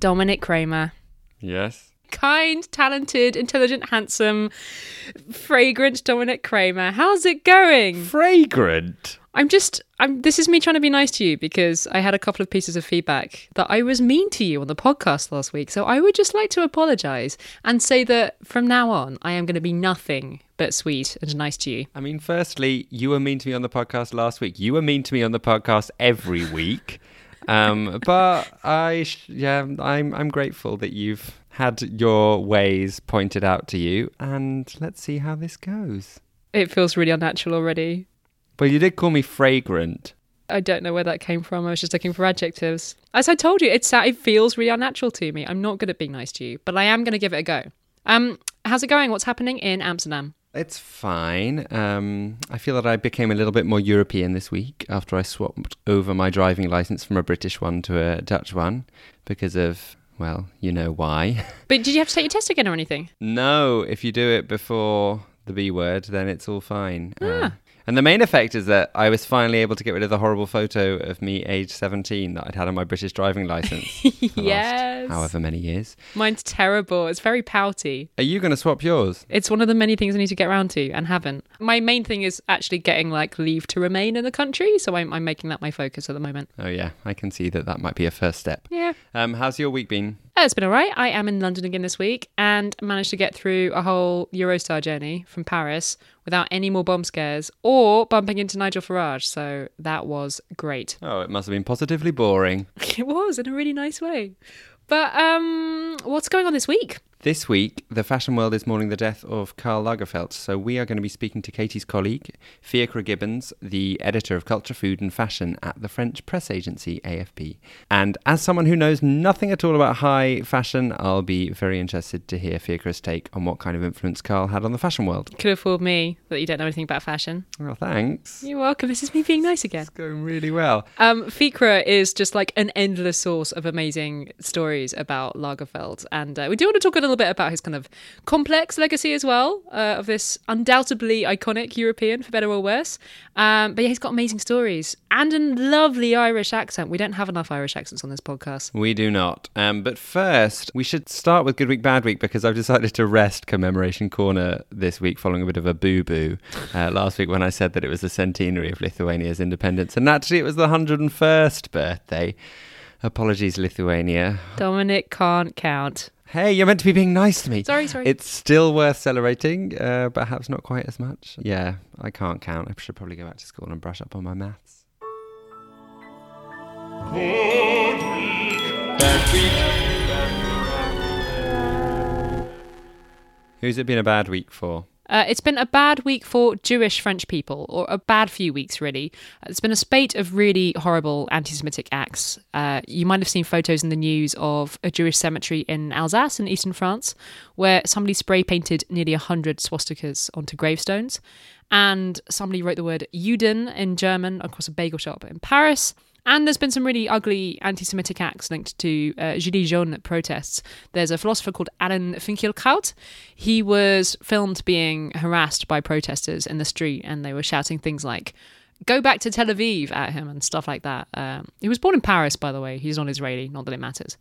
Dominic Kramer. Yes. Kind, talented, intelligent, handsome, fragrant Dominic Kramer. How's it going? Fragrant. I'm just I'm this is me trying to be nice to you because I had a couple of pieces of feedback that I was mean to you on the podcast last week. So I would just like to apologize and say that from now on I am going to be nothing but sweet and nice to you. I mean, firstly, you were mean to me on the podcast last week. You were mean to me on the podcast every week. Um, but I, sh- yeah, I'm I'm grateful that you've had your ways pointed out to you, and let's see how this goes. It feels really unnatural already. Well, you did call me fragrant. I don't know where that came from. I was just looking for adjectives. As I told you, it's it feels really unnatural to me. I'm not good at being nice to you, but I am going to give it a go. Um, how's it going? What's happening in Amsterdam? It's fine. Um, I feel that I became a little bit more European this week after I swapped over my driving license from a British one to a Dutch one because of, well, you know why. But did you have to take your test again or anything? no, if you do it before the B word, then it's all fine. Uh, Ah. And the main effect is that I was finally able to get rid of the horrible photo of me age 17 that I'd had on my British driving license. for the last yes. however many years. Mine's terrible. It's very pouty. Are you going to swap yours? It's one of the many things I need to get around to and haven't. My main thing is actually getting like leave to remain in the country, so I'm, I'm making that my focus at the moment. Oh, yeah. I can see that that might be a first step. Yeah. Um, how's your week been? Uh, It's been all right. I am in London again this week and managed to get through a whole Eurostar journey from Paris without any more bomb scares or bumping into Nigel Farage. So that was great. Oh, it must have been positively boring. It was in a really nice way. But um, what's going on this week? This week, the fashion world is mourning the death of Karl Lagerfeld, so we are going to be speaking to Katie's colleague, Fiachra Gibbons, the editor of Culture, Food and Fashion at the French press agency AFP. And as someone who knows nothing at all about high fashion, I'll be very interested to hear Fiachra's take on what kind of influence Karl had on the fashion world. Could have fooled me that you don't know anything about fashion. Well, thanks. You're welcome. This is me being nice again. It's going really well. Um, is just like an endless source of amazing stories about Lagerfeld, and uh, we do want to talk a little bit about his kind of complex legacy as well uh, of this undoubtedly iconic European, for better or worse. Um, but yeah, he's got amazing stories and a lovely Irish accent. We don't have enough Irish accents on this podcast. We do not. Um, but first, we should start with Good Week, Bad Week because I've decided to rest Commemoration Corner this week following a bit of a boo boo uh, last week when I said that it was the centenary of Lithuania's independence. And actually, it was the 101st birthday. Apologies, Lithuania. Dominic can't count. Hey, you're meant to be being nice to me. Sorry, sorry. It's still worth celebrating, uh, perhaps not quite as much. Yeah, I can't count. I should probably go back to school and brush up on my maths. Who's it been a bad week for? Uh, it's been a bad week for Jewish French people, or a bad few weeks, really. It's been a spate of really horrible anti Semitic acts. Uh, you might have seen photos in the news of a Jewish cemetery in Alsace in eastern France, where somebody spray painted nearly 100 swastikas onto gravestones. And somebody wrote the word Juden in German across a bagel shop in Paris. And there's been some really ugly anti Semitic acts linked to uh, Gilets jaunes protests. There's a philosopher called Alan Finkielkraut. He was filmed being harassed by protesters in the street, and they were shouting things like, Go back to Tel Aviv at him and stuff like that. Um, he was born in Paris, by the way. He's not Israeli, not that it matters.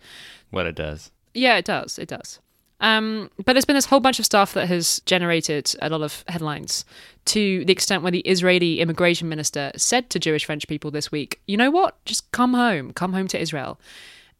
Well, it does. Yeah, it does. It does. Um, but there's been this whole bunch of stuff that has generated a lot of headlines to the extent where the Israeli immigration minister said to Jewish French people this week, you know what? Just come home, come home to Israel.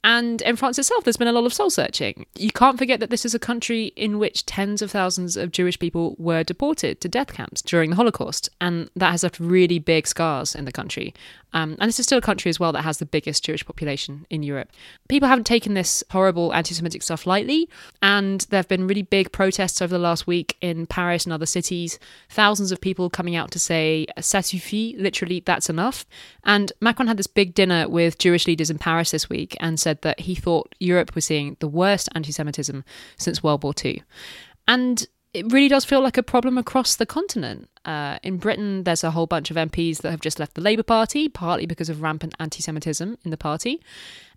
And in France itself, there's been a lot of soul searching. You can't forget that this is a country in which tens of thousands of Jewish people were deported to death camps during the Holocaust. And that has left really big scars in the country. Um, and this is still a country as well that has the biggest Jewish population in Europe. People haven't taken this horrible anti Semitic stuff lightly. And there have been really big protests over the last week in Paris and other cities. Thousands of people coming out to say, ça suffit, literally, that's enough. And Macron had this big dinner with Jewish leaders in Paris this week and said that he thought Europe was seeing the worst anti Semitism since World War II. And it really does feel like a problem across the continent. Uh, in Britain, there's a whole bunch of MPs that have just left the Labour Party, partly because of rampant anti Semitism in the party.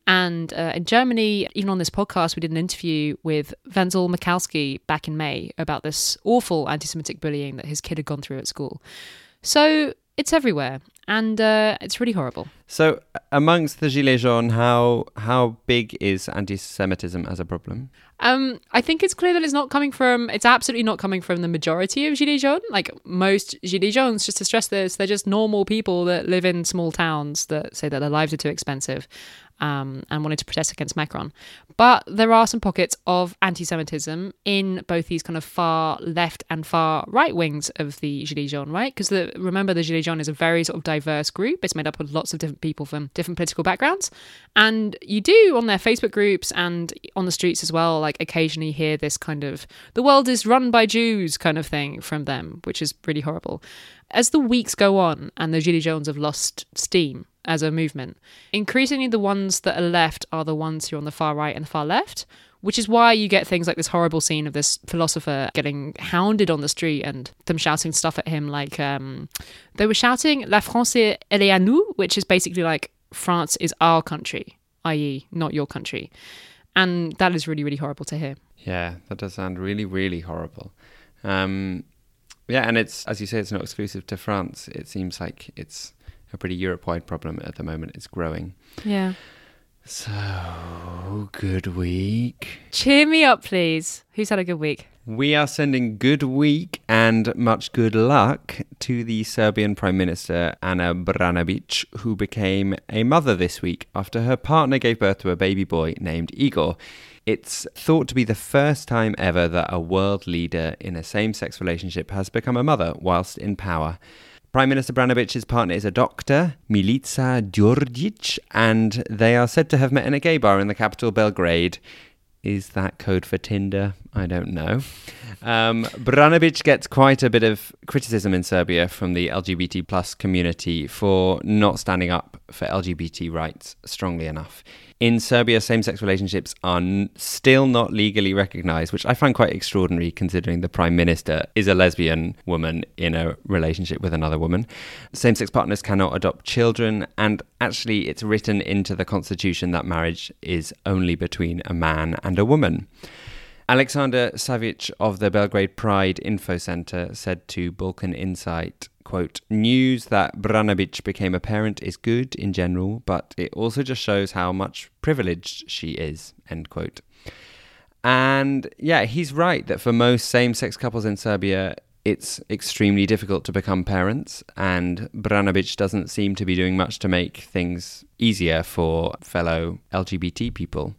And uh, in Germany, even on this podcast, we did an interview with Wenzel Michalski back in May about this awful anti Semitic bullying that his kid had gone through at school. So it's everywhere, and uh, it's really horrible. So, amongst the Gilets jaunes, how how big is anti-Semitism as a problem? Um, I think it's clear that it's not coming from. It's absolutely not coming from the majority of gilets jaunes. Like most gilets jaunes, just to stress this, they're just normal people that live in small towns that say that their lives are too expensive, um, and wanted to protest against Macron. But there are some pockets of anti-Semitism in both these kind of far left and far right wings of the gilets jaunes, right? Because remember, the gilets jaunes is a very sort of diverse group. It's made up of lots of different people from different political backgrounds, and you do on their Facebook groups and on the streets as well like occasionally hear this kind of the world is run by Jews kind of thing from them, which is really horrible. As the weeks go on and the Gilets Jaunes have lost steam as a movement, increasingly the ones that are left are the ones who are on the far right and the far left, which is why you get things like this horrible scene of this philosopher getting hounded on the street and them shouting stuff at him like um, they were shouting La France elle est à nous, which is basically like France is our country, i.e., not your country. And that is really, really horrible to hear. Yeah, that does sound really, really horrible. Um, yeah, and it's, as you say, it's not exclusive to France. It seems like it's a pretty Europe wide problem at the moment. It's growing. Yeah. So, good week. Cheer me up, please. Who's had a good week? We are sending good week and much good luck to the Serbian Prime Minister Ana Brnabic, who became a mother this week after her partner gave birth to a baby boy named Igor. It's thought to be the first time ever that a world leader in a same sex relationship has become a mother whilst in power. Prime Minister Brnabic's partner is a doctor, Milica Djurdjic, and they are said to have met in a gay bar in the capital, Belgrade. Is that code for Tinder? I don't know. Um, Brnabic gets quite a bit of criticism in Serbia from the LGBT plus community for not standing up for LGBT rights strongly enough. In Serbia, same sex relationships are n- still not legally recognized, which I find quite extraordinary considering the Prime Minister is a lesbian woman in a relationship with another woman. Same sex partners cannot adopt children, and actually, it's written into the constitution that marriage is only between a man and a woman. Alexander Savic of the Belgrade Pride Info Center said to Balkan Insight, quote, news that Brnabic became a parent is good in general, but it also just shows how much privileged she is, end quote. And yeah, he's right that for most same sex couples in Serbia, it's extremely difficult to become parents, and Brnabic doesn't seem to be doing much to make things easier for fellow LGBT people.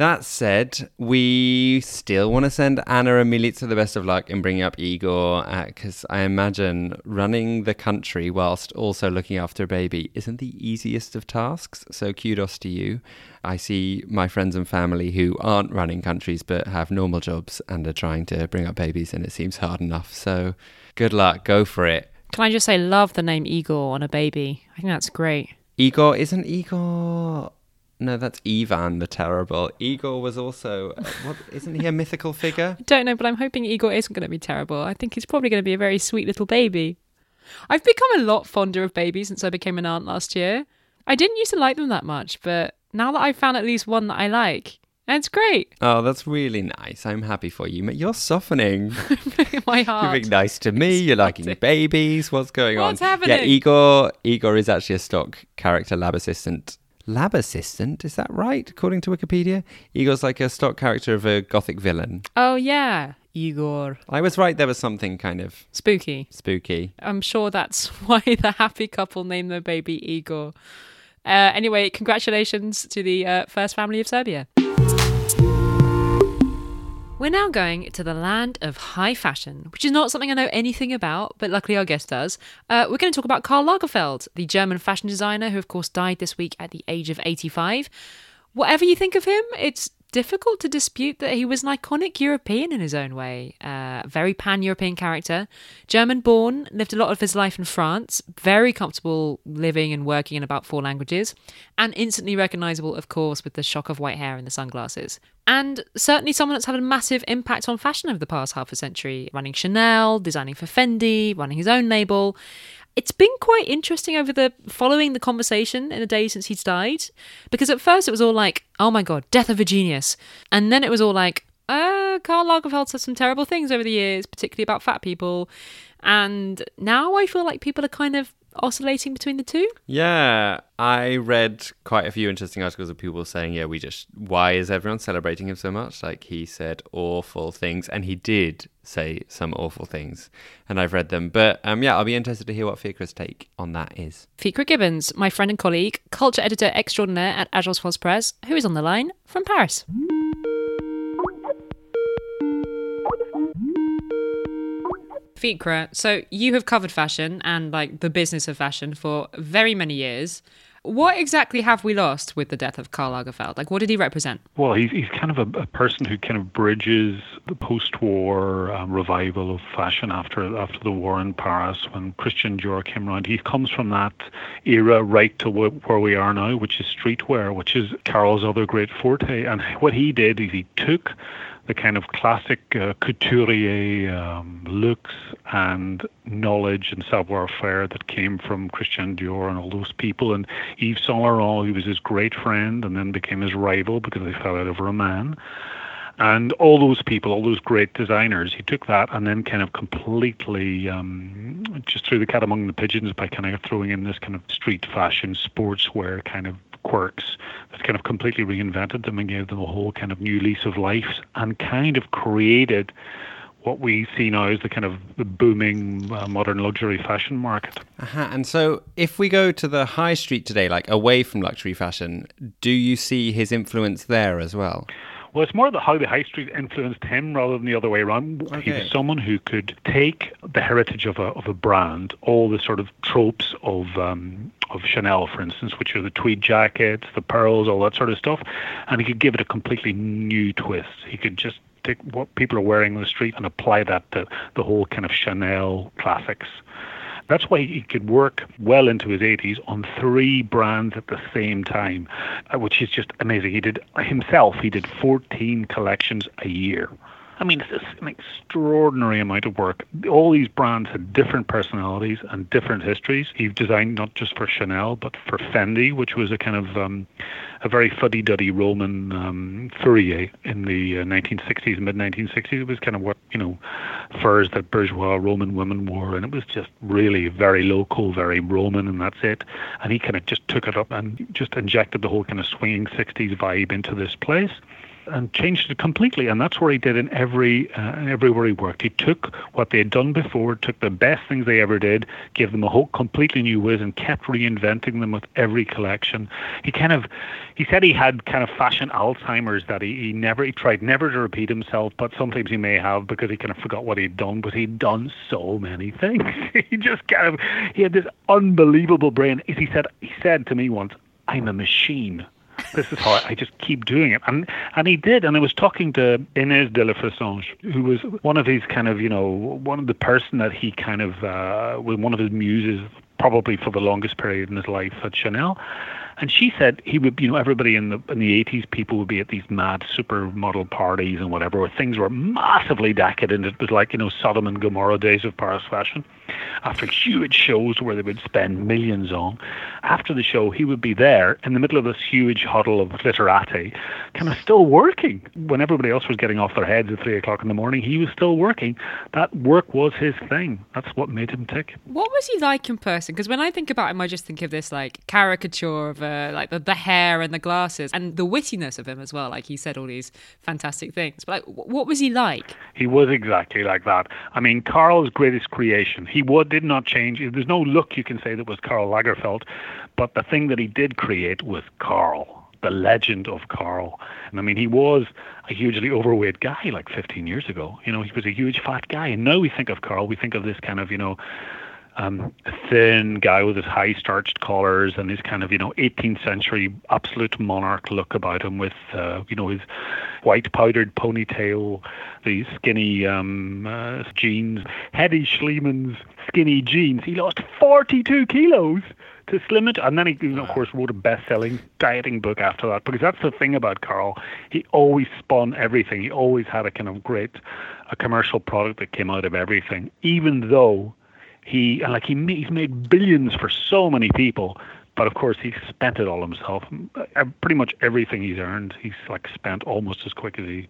That said, we still want to send Ana and Milica the best of luck in bringing up Igor, because uh, I imagine running the country whilst also looking after a baby isn't the easiest of tasks. So kudos to you. I see my friends and family who aren't running countries but have normal jobs and are trying to bring up babies, and it seems hard enough. So good luck, go for it. Can I just say, love the name Igor on a baby? I think that's great. Igor isn't Igor no, that's Ivan the Terrible. Igor was also, uh, what, isn't he a mythical figure? I don't know, but I'm hoping Igor isn't going to be terrible. I think he's probably going to be a very sweet little baby. I've become a lot fonder of babies since I became an aunt last year. I didn't used to like them that much, but now that I've found at least one that I like, it's great. Oh, that's really nice. I'm happy for you. You're softening. My heart. You're being nice to me. You're liking babies. What's going What's on? happening? Yeah, Igor. Igor is actually a stock character lab assistant lab assistant. Is that right? According to Wikipedia, Igor's like a stock character of a gothic villain. Oh yeah, Igor. I was right. There was something kind of spooky. Spooky. I'm sure that's why the happy couple named their baby Igor. Uh, anyway, congratulations to the uh, first family of Serbia. We're now going to the land of high fashion, which is not something I know anything about, but luckily our guest does. Uh, we're going to talk about Karl Lagerfeld, the German fashion designer who, of course, died this week at the age of 85. Whatever you think of him, it's difficult to dispute that he was an iconic European in his own way. Uh, very pan European character. German born, lived a lot of his life in France, very comfortable living and working in about four languages, and instantly recognizable, of course, with the shock of white hair and the sunglasses. And certainly someone that's had a massive impact on fashion over the past half a century, running Chanel, designing for Fendi, running his own label it's been quite interesting over the following the conversation in the days since he's died because at first it was all like oh my god death of a genius. And then it was all like uh karl lagerfeld said some terrible things over the years particularly about fat people. And now i feel like people are kind of oscillating between the two? Yeah, I read quite a few interesting articles of people saying, yeah, we just, why is everyone celebrating him so much? Like he said awful things, and he did say some awful things, and I've read them. But um, yeah, I'll be interested to hear what Fiachra's take on that is. Fiachra Gibbons, my friend and colleague, culture editor extraordinaire at Agence France Presse, who is on the line from Paris. Fiachra, so you have covered fashion and like the business of fashion for very many years. What exactly have we lost with the death of Karl Lagerfeld? Like, what did he represent? Well, he's, he's kind of a, a person who kind of bridges the post-war um, revival of fashion after after the war in Paris when Christian Dior came around. He comes from that era right to wh- where we are now, which is streetwear, which is Karl's other great forte. And what he did is he took the kind of classic uh, couturier um, looks and knowledge and savoir-faire that came from Christian Dior and all those people. And Yves Saint Laurent, who was his great friend and then became his rival because they fell out over a man. And all those people, all those great designers, he took that and then kind of completely um, just threw the cat among the pigeons by kind of throwing in this kind of street fashion, sportswear kind of quirks that kind of completely reinvented them and gave them a whole kind of new lease of life and kind of created what we see now as the kind of the booming uh, modern luxury fashion market. Uh-huh. And so, if we go to the high street today, like away from luxury fashion, do you see his influence there as well? Well, it's more the, how the high street influenced him rather than the other way around. Okay. He was someone who could take the heritage of a of a brand, all the sort of tropes of um, of Chanel, for instance, which are the tweed jackets, the pearls, all that sort of stuff, and he could give it a completely new twist. He could just take what people are wearing on the street and apply that to the whole kind of Chanel classics. That's why he could work well into his 80s on three brands at the same time, uh, which is just amazing. He did himself, he did 14 collections a year. I mean, it's an extraordinary amount of work. All these brands had different personalities and different histories. He designed not just for Chanel, but for Fendi, which was a kind of um, a very fuddy-duddy Roman um, furrier in the uh, 1960s, mid 1960s. It was kind of what you know, furs that bourgeois Roman women wore, and it was just really very local, very Roman, and that's it. And he kind of just took it up and just injected the whole kind of swinging 60s vibe into this place and changed it completely. And that's where he did in every uh, everywhere he worked. He took what they had done before, took the best things they ever did, gave them a whole completely new whiz, and kept reinventing them with every collection. He kind of he said he had kind of fashion Alzheimer's that he, he never he tried never to repeat himself, but sometimes he may have because he kind of forgot what he'd done. But he'd done so many things. he just kind of he had this unbelievable brain. He said he said to me once, "I'm a machine." This is how I just keep doing it. And and he did. And I was talking to Inès de la Fressange, who was one of his kind of, you know, one of the person that he kind of, uh, was one of his muses probably for the longest period in his life at Chanel. And she said he would, you know, everybody in the in the 80s, people would be at these mad supermodel parties and whatever, where things were massively decadent. It was like, you know, Sodom and Gomorrah days of Paris fashion after huge shows where they would spend millions on. After the show, he would be there in the middle of this huge huddle of literati, kind of still working. When everybody else was getting off their heads at three o'clock in the morning, he was still working. That work was his thing. That's what made him tick. What was he like in person? Because when I think about him, I just think of this like caricature of like the, the hair and the glasses and the wittiness of him as well. Like he said all these fantastic things. But like, what was he like? He was exactly like that. I mean, Karl's greatest creation. He would did not change. There's no look you can say that was Karl Lagerfeld, but the thing that he did create was Karl the legend of Karl. And I mean, he was a hugely overweight guy like 15 years ago. You know, he was a huge fat guy. And now we think of Karl, we think of this kind of, you know, um, thin guy with his high starched collars and his kind of you know 18th century absolute monarch look about him with uh, you know his white powdered ponytail, the skinny um, uh, jeans, Hedi Slimane's skinny jeans. He lost 42 kilos to slim it, and then he, you know, of course, wrote a best-selling dieting book after that. Because that's the thing about Karl. he always spun everything. He always had a kind of great, a commercial product that came out of everything, even though he like he he's made billions for so many people but of course he spent it all himself. Pretty much everything he's earned he's like spent almost as quick as he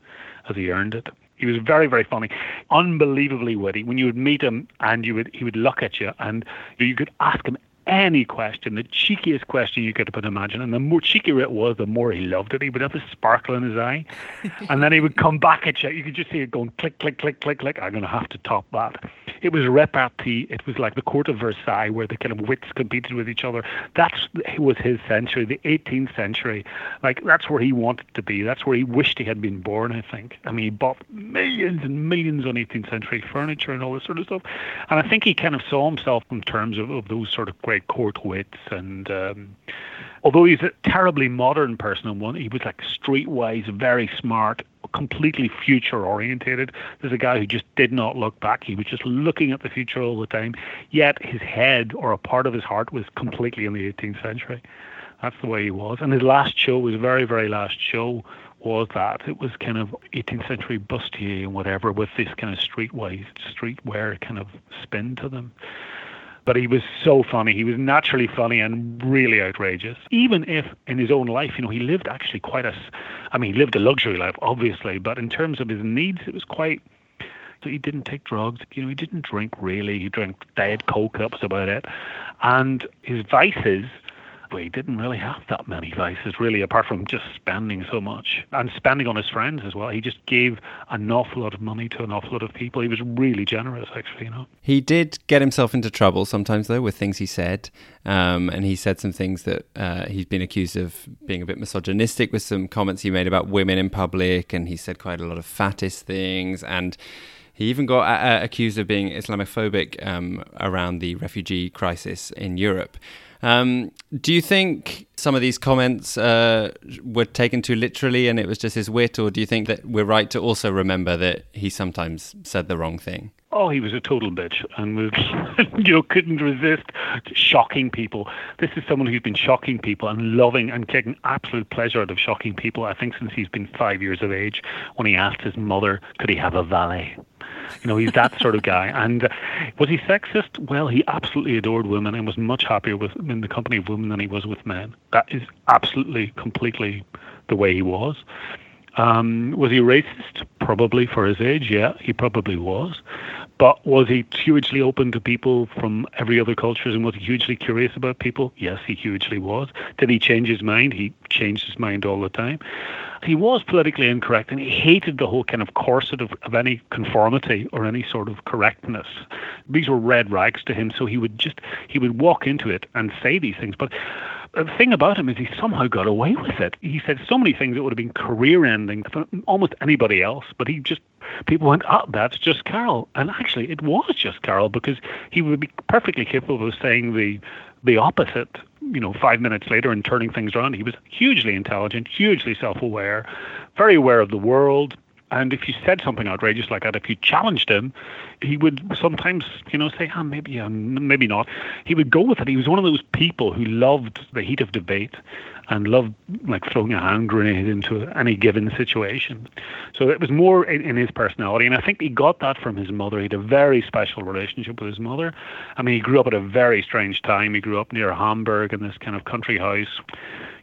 as he earned it. He was very very funny. Unbelievably witty. When you would meet him and you would he would look at you and you could ask him any question, the cheekiest question you could imagine. And the more cheekier it was, the more he loved it. He would have a sparkle in his eye. and then he would come back at you. You could just see it going click, click, click, click, click. I'm going to have to top that. It was repartee. It was like the court of Versailles where the kind of wits competed with each other. That was his century, the 18th century. Like, that's where he wanted to be. That's where he wished he had been born, I think. I mean, he bought millions and millions on 18th century furniture and all this sort of stuff. And I think he kind of saw himself in terms of, of those sort of great court wits. And um, although he's a terribly modern person, and one he was like streetwise, very smart, completely future orientated. There's a guy who just did not look back. He was just looking at the future all the time. Yet his head or a part of his heart was completely in the 18th century. That's the way he was. And his last show, his very, very last show, was that. It was kind of 18th century bustier and whatever with this kind of streetwise, streetwear kind of spin to them. But he was so funny. He was naturally funny and really outrageous. Even if in his own life, you know, he lived actually quite a, I mean, he lived a luxury life, obviously, but in terms of his needs, it was quite, so he didn't take drugs. You know, he didn't drink really. He drank Diet Coke. That was about it. And his vices he didn't really have that many vices, really, apart from just spending so much and spending on his friends as well. He just gave an awful lot of money to an awful lot of people. He was really generous, actually, you know. He did get himself into trouble sometimes, though, with things he said. Um, and he said some things that uh, he's been accused of being a bit misogynistic with some comments he made about women in public. And he said quite a lot of fattest things. And he even got uh, accused of being Islamophobic um, around the refugee crisis in Europe. Um, do you think some of these comments uh, were taken too literally and it was just his wit, or do you think that we're right to also remember that he sometimes said the wrong thing? Oh, he was a total bitch and was, you know, couldn't resist shocking people. This is someone who's been shocking people and loving and taking absolute pleasure out of shocking people, I think, since he's been five years of age when he asked his mother, could he have a valet? You know, he's that sort of guy. And uh, was he sexist? Well, he absolutely adored women and was much happier with in the company of women than he was with men. That is absolutely, completely the way he was. Um, was he racist? Probably for his age, yeah, he probably was. But was he hugely open to people from every other culture and was he hugely curious about people? Yes, he hugely was. Did he change his mind? He changed his mind all the time. He was politically incorrect and he hated the whole kind of corset of, of any conformity or any sort of correctness. These were red rags to him, so he would just he would walk into it and say these things. But the thing about him is he somehow got away with it. He said so many things that would have been career ending for almost anybody else, but he just people went, "Oh, that's just Karl," and actually it was just Karl because he would be perfectly capable of saying the the opposite. You know, five minutes later and turning things around. He was hugely intelligent, hugely self-aware, very aware of the world, and if you said something outrageous like that, if you challenged him, he would sometimes, you know, say, "Ah, maybe, um, maybe not." He would go with it. He was one of those people who loved the heat of debate and loved like throwing a hand grenade into any given situation. So it was more in, in his personality, and I think he got that from his mother. He had a very special relationship with his mother. I mean, he grew up at a very strange time. He grew up near Hamburg in this kind of country house.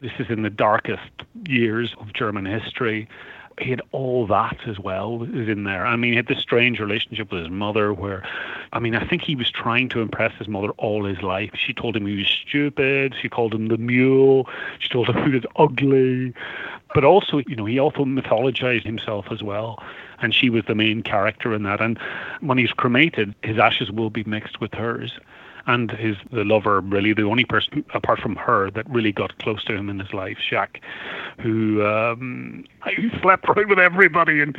This is in the darkest years of German history he had all that as well is in there. I mean, he had this strange relationship with his mother where, I mean, I think he was trying to impress his mother all his life. She told him he was stupid. She called him the mule. She told him he was ugly. But also, you know, he also mythologized himself as well. And she was the main character in that. And when he's cremated, his ashes will be mixed with hers and his the lover really the only person apart from her that really got close to him in his life, Jacques, who um, he slept right with everybody in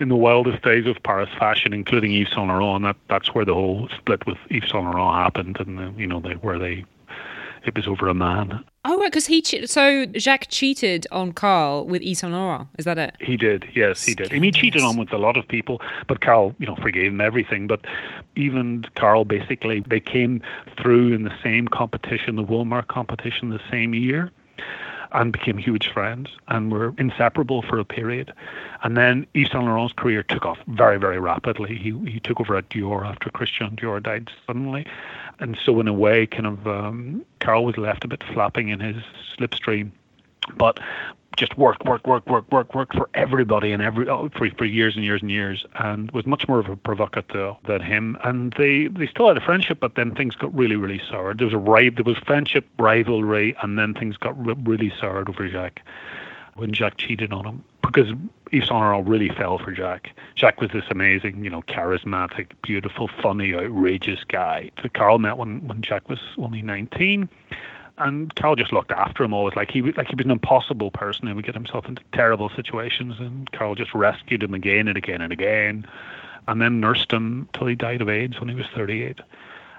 in the wildest days of Paris fashion, including Yves Saint Laurent. That that's where the whole split with Yves Saint Laurent happened, and the, you know they where they it was over a man. Right, because he che- so Jacques cheated on Karl with Yves Saint Laurent. Is that it? He did. Yes, he did. I mean, he cheated on with a lot of people, but Karl, you know, forgave him everything. But even Karl, basically, they came through in the same competition, the Woolmark competition, the same year and became huge friends and were inseparable for a period. And then Yves Saint Laurent's career took off very, very rapidly. He he took over at Dior after Christian Dior died suddenly, and so in a way, kind of um, Karl was left a bit flapping in his slipstream. but just worked, worked, worked, worked, worked, worked for everybody and every oh, for for years and years and years, and was much more of a provocateur than him. And they they still had a friendship, but then things got really really sour. There was a there was friendship, rivalry, and then things got really soured over Jacques when Jack cheated on him because Yves Saint Laurent really fell for Jack. Jack was this amazing, you know, charismatic, beautiful, funny, outrageous guy. That Karl met when when Jack was only 19 and Karl just looked after him always. Like he was like he was an impossible person. And would get himself into terrible situations and Karl just rescued him again and again and again and then nursed him till he died of AIDS when he was 38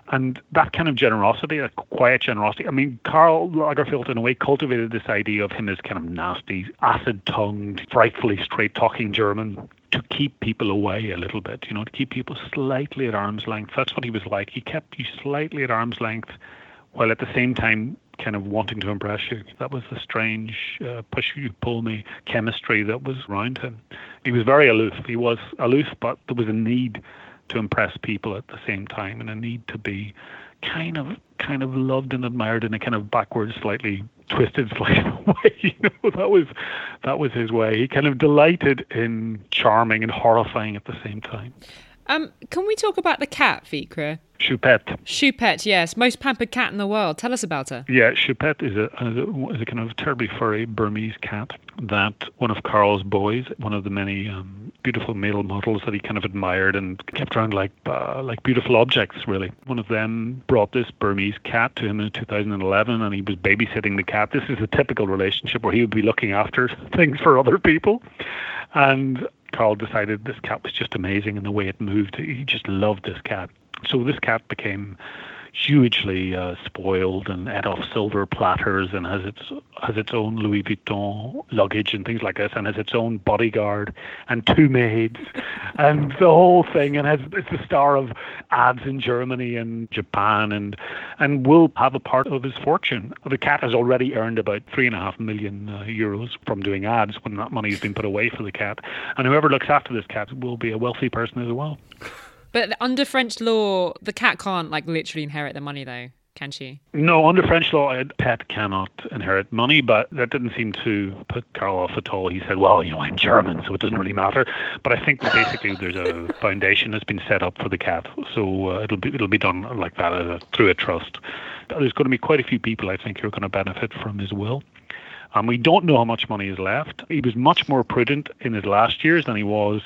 and that kind of generosity, that quiet generosity. I mean, Karl Lagerfeld, in a way, cultivated this idea of him as kind of nasty, acid tongued, frightfully straight talking German to keep people away a little bit, you know, to keep people slightly at arm's length. That's what he was like. He kept you slightly at arm's length while at the same time kind of wanting to impress you. That was the strange uh, push you pull me chemistry that was around him. He was very aloof. He was aloof, but there was a need to impress people at the same time and a need to be kind of kind of loved and admired in a kind of backwards, slightly twisted, slightly way. You know, that was that was his way. He kind of delighted in charming and horrifying at the same time. Um, can we talk about the cat, Fiachra? Choupette. Choupette, yes, most pampered cat in the world. Tell us about her. Yeah, Choupette is a, is a kind of terribly furry Burmese cat that one of Karl's boys, one of the many um, beautiful male models that he kind of admired and kept around like uh, like beautiful objects, really. One of them brought this Burmese cat to him in 2011, and he was babysitting the cat. This is a typical relationship where he would be looking after things for other people, and Karl decided this cat was just amazing and the way it moved. He just loved this cat. So this cat became hugely uh, spoiled and ate off silver platters and has its has its own Louis Vuitton luggage and things like this and has its own bodyguard and two maids and the whole thing and has it's the star of ads in Germany and Japan and and will have a part of his fortune. The cat has already earned about three and a half million uh, euros from doing ads when that money has been put away for the cat. And whoever looks after this cat will be a wealthy person as well. But under French law, the cat can't like literally inherit the money, though, can she? No, under French law, a pet cannot inherit money, but that didn't seem to put Karl off at all. He said, "Well, you know, I'm German, so it doesn't really matter." But I think basically there's a foundation that's been set up for the cat, so uh, it'll be it'll be done like that uh, through a trust. There's going to be quite a few people, I think, who are going to benefit from his will. And we don't know how much money is left. He was much more prudent in his last years than he was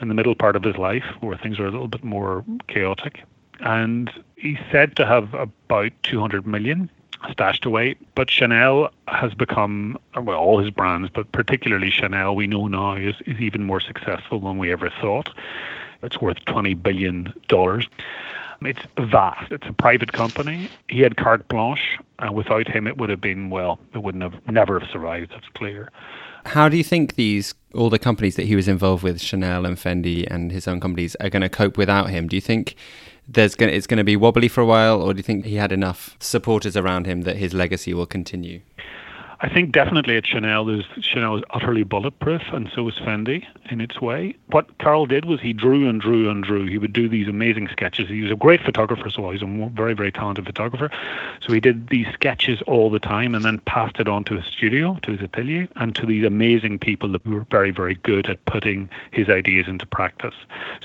in the middle part of his life where things are a little bit more chaotic. And he's said to have about 200 million stashed away. But Chanel has become, well, all his brands, but particularly Chanel, we know now is, is even more successful than we ever thought. It's worth $20 billion. It's vast. It's a private company. He had carte blanche, and without him, it would have been, well, it wouldn't have never have survived, that's clear. How do you think these all the companies that he was involved with, Chanel and Fendi and his own companies, are going to cope without him? Do you think there's going it's going to be wobbly for a while, or do you think he had enough supporters around him that his legacy will continue? I think definitely at Chanel, there's, Chanel is utterly bulletproof, and so is Fendi in its way. What Karl did was he drew and drew and drew. He would do these amazing sketches. He was a great photographer, as well. he's a very, very talented photographer. So he did these sketches all the time and then passed it on to his studio, to his atelier, and to these amazing people that were very, very good at putting his ideas into practice.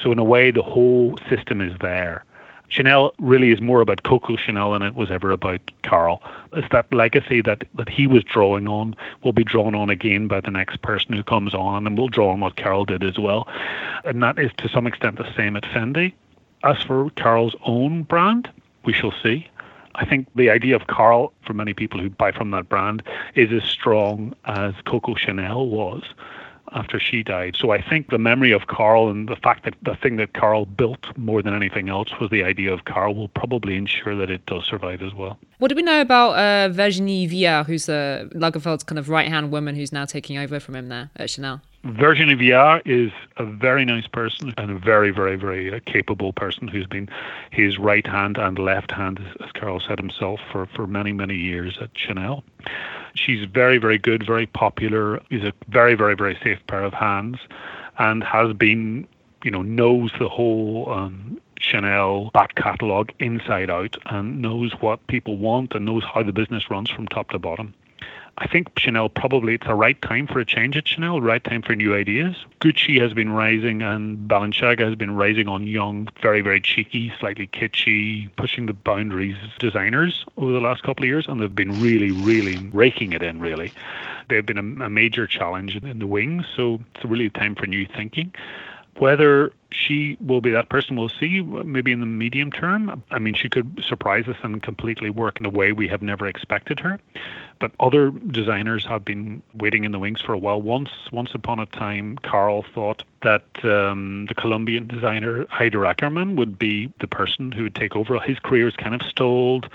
So in a way, the whole system is there. Chanel really is more about Coco Chanel than it was ever about Karl. It's that legacy that, that he was drawing on will be drawn on again by the next person who comes on and will draw on what Karl did as well. And that is to some extent the same at Fendi. As for Karl's own brand, we shall see. I think the idea of Karl, for many people who buy from that brand, is as strong as Coco Chanel was after she died. So I think the memory of Karl and the fact that the thing that Karl built more than anything else was the idea of Karl will probably ensure that it does survive as well. What do we know about uh, Virginie Viard, who's uh, Lagerfeld's kind of right hand woman who's now taking over from him there at Chanel? Virginie Viard is a very nice person and a very, very, very uh, capable person who's been his right hand and left hand, as, Karl said himself, for, for many, many years at Chanel. She's very, very good, very popular, is a very, very, very safe pair of hands, and has been, you know, knows the whole um, Chanel back catalogue inside out and knows what people want and knows how the business runs from top to bottom. I think Chanel probably it's the right time for a change at Chanel, right time for new ideas. Gucci has been rising and Balenciaga has been rising on young, very, very cheeky, slightly kitschy, pushing the boundaries designers over the last couple of years, and they've been really, really raking it in, really. They've been a, a major challenge in the wings, so it's really time for new thinking. Whether she will be that person, we'll see. Maybe in the medium term. I mean, she could surprise us and completely work in a way we have never expected her. But other designers have been waiting in the wings for a while. Once, once upon a time, Karl thought that um, the Colombian designer Haider Ackermann would be the person who would take over. His career is kind of stalled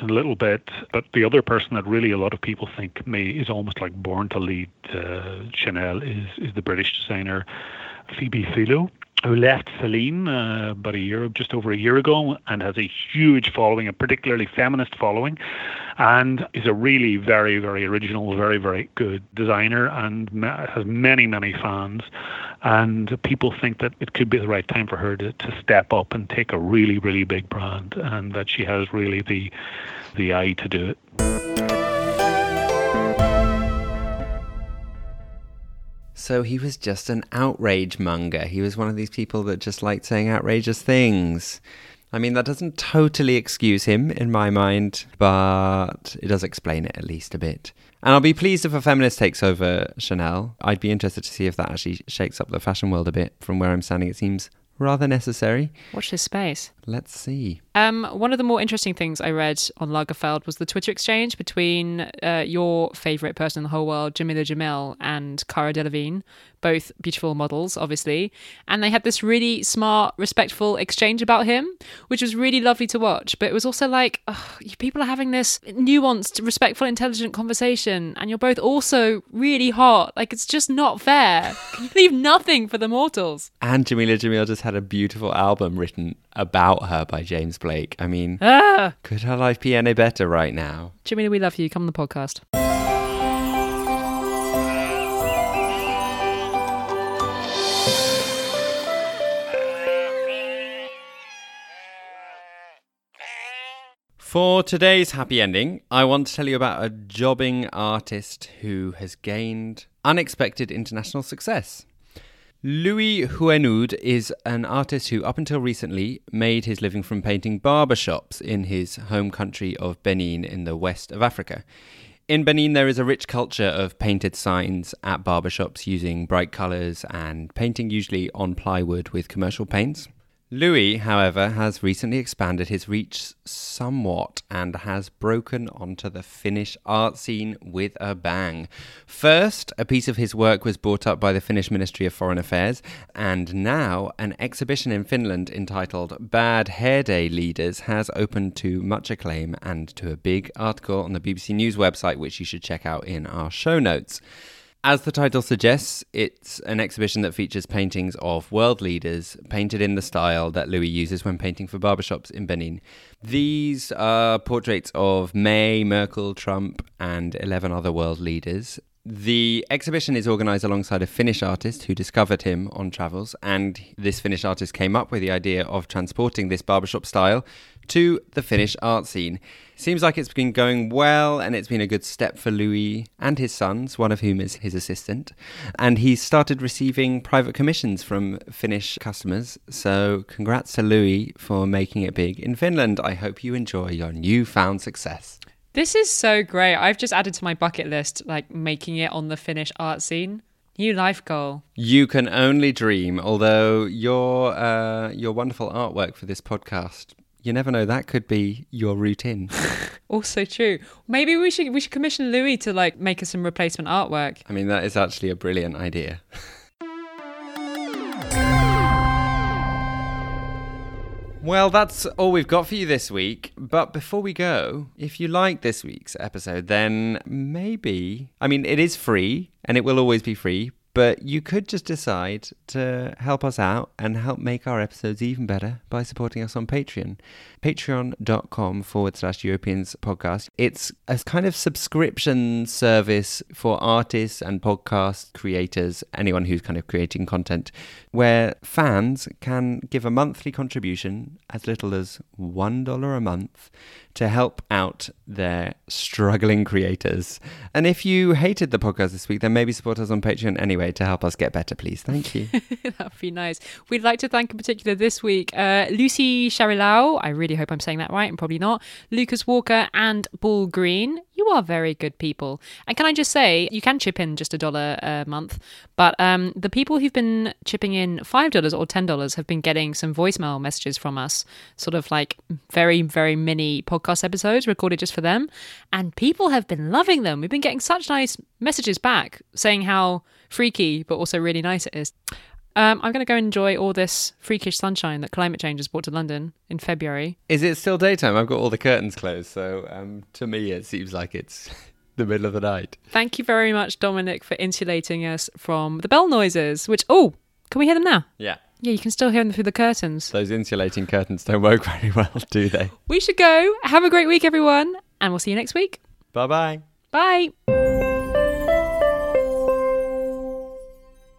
a little bit, but the other person that really a lot of people think may is almost like born to lead uh, Chanel is is the British designer Phoebe Philo, who left Celine uh, about a year, just over a year ago, and has a huge following, a particularly feminist following, and is a really very, very original, very, very good designer, and ma- has many, many fans. And people think that it could be the right time for her to, to step up and take a really, really big brand, and that she has really the the eye to do it. So he was just an outrage monger. He was one of these people that just liked saying outrageous things. I mean, that doesn't totally excuse him in my mind, but it does explain it at least a bit. And I'll be pleased if a feminist takes over Chanel. I'd be interested to see if that actually shakes up the fashion world a bit. From where I'm standing, it seems rather necessary. Watch this space. Let's see. Um, one of the more interesting things I read on Lagerfeld was the Twitter exchange between uh, your favourite person in the whole world, Jameela Jamil, and Cara Delevingne, both beautiful models, obviously. And they had this really smart, respectful exchange about him, which was really lovely to watch. But it was also like, oh, you people are having this nuanced, respectful, intelligent conversation, and you're both also really hot. Like, it's just not fair. You leave nothing for the mortals? And Jameela Jamil just had a beautiful album written about her by James Blake. I mean, Ah, could her life be any better right now? Jameela, we love you. Come on the podcast. For today's happy ending, I want to tell you about a jobbing artist who has gained unexpected international success. Louis Huenoud is an artist who, up until recently, made his living from painting barbershops in his home country of Benin in the west of Africa. In Benin, there is a rich culture of painted signs at barbershops using bright colours and painting usually on plywood with commercial paints. Louis, however, has recently expanded his reach somewhat and has broken onto the Finnish art scene with a bang. First, a piece of his work was brought up by the Finnish Ministry of Foreign Affairs, and now an exhibition in Finland entitled Bad Hair Day Leaders has opened to much acclaim and to a big article on the BBC News website, which you should check out in our show notes. As the title suggests, it's an exhibition that features paintings of world leaders painted in the style that Louis uses when painting for barbershops in Benin. These are portraits of May, Merkel, Trump, and 11 other world leaders. The exhibition is organised alongside a Finnish artist who discovered him on travels, and this Finnish artist came up with the idea of transporting this barbershop style to the Finnish art scene. Seems like it's been going well and it's been a good step for Louis and his sons, one of whom is his assistant. And he's started receiving private commissions from Finnish customers. So, congrats to Louis for making it big in Finland. I hope you enjoy your newfound success. This is so great. I've just added to my bucket list, like making it on the Finnish art scene. New life goal. You can only dream, although your uh, your wonderful artwork for this podcast you never know that could be your routine also true maybe we should we should commission louis to like make us some replacement artwork i mean that is actually a brilliant idea Well, that's all we've got for you this week. But before we go, if you like this week's episode, then maybe, I mean, it is free and it will always be free, But you could just decide to help us out and help make our episodes even better by supporting us on Patreon. Patreon.com forward slash Europeans podcast. It's a kind of subscription service for artists and podcast creators, anyone who's kind of creating content, where fans can give a monthly contribution as little as $1 a month to help out their struggling creators. And if you hated the podcast this week, then maybe support us on Patreon anyway to help us get better, please. Thank you. That'd be nice. We'd like to thank in particular this week uh, Lucy Sharilau. I really hope I'm saying that right, and probably not. Lucas Walker and Bull Green. You are very good people. And can I just say, you can chip in just a dollar a month, but um, the people who've been chipping in $5 or $10 have been getting some voicemail messages from us, sort of like very, very mini podcast episodes recorded just for them. And people have been loving them. We've been getting such nice messages back saying how freaky, but also really nice it is. Um, I'm going to go enjoy all this freakish sunshine that climate change has brought to London in February. Is it still daytime? I've got all the curtains closed, so um, to me it seems like it's the middle of the night. Thank you very much, Dominic, for insulating us from the bell noises. Which oh, can we hear them now? Yeah. Yeah, you can still hear them through the curtains. Those insulating curtains don't work very well, do they? We should go. Have a great week, everyone, and we'll see you next week. Bye-bye. Bye.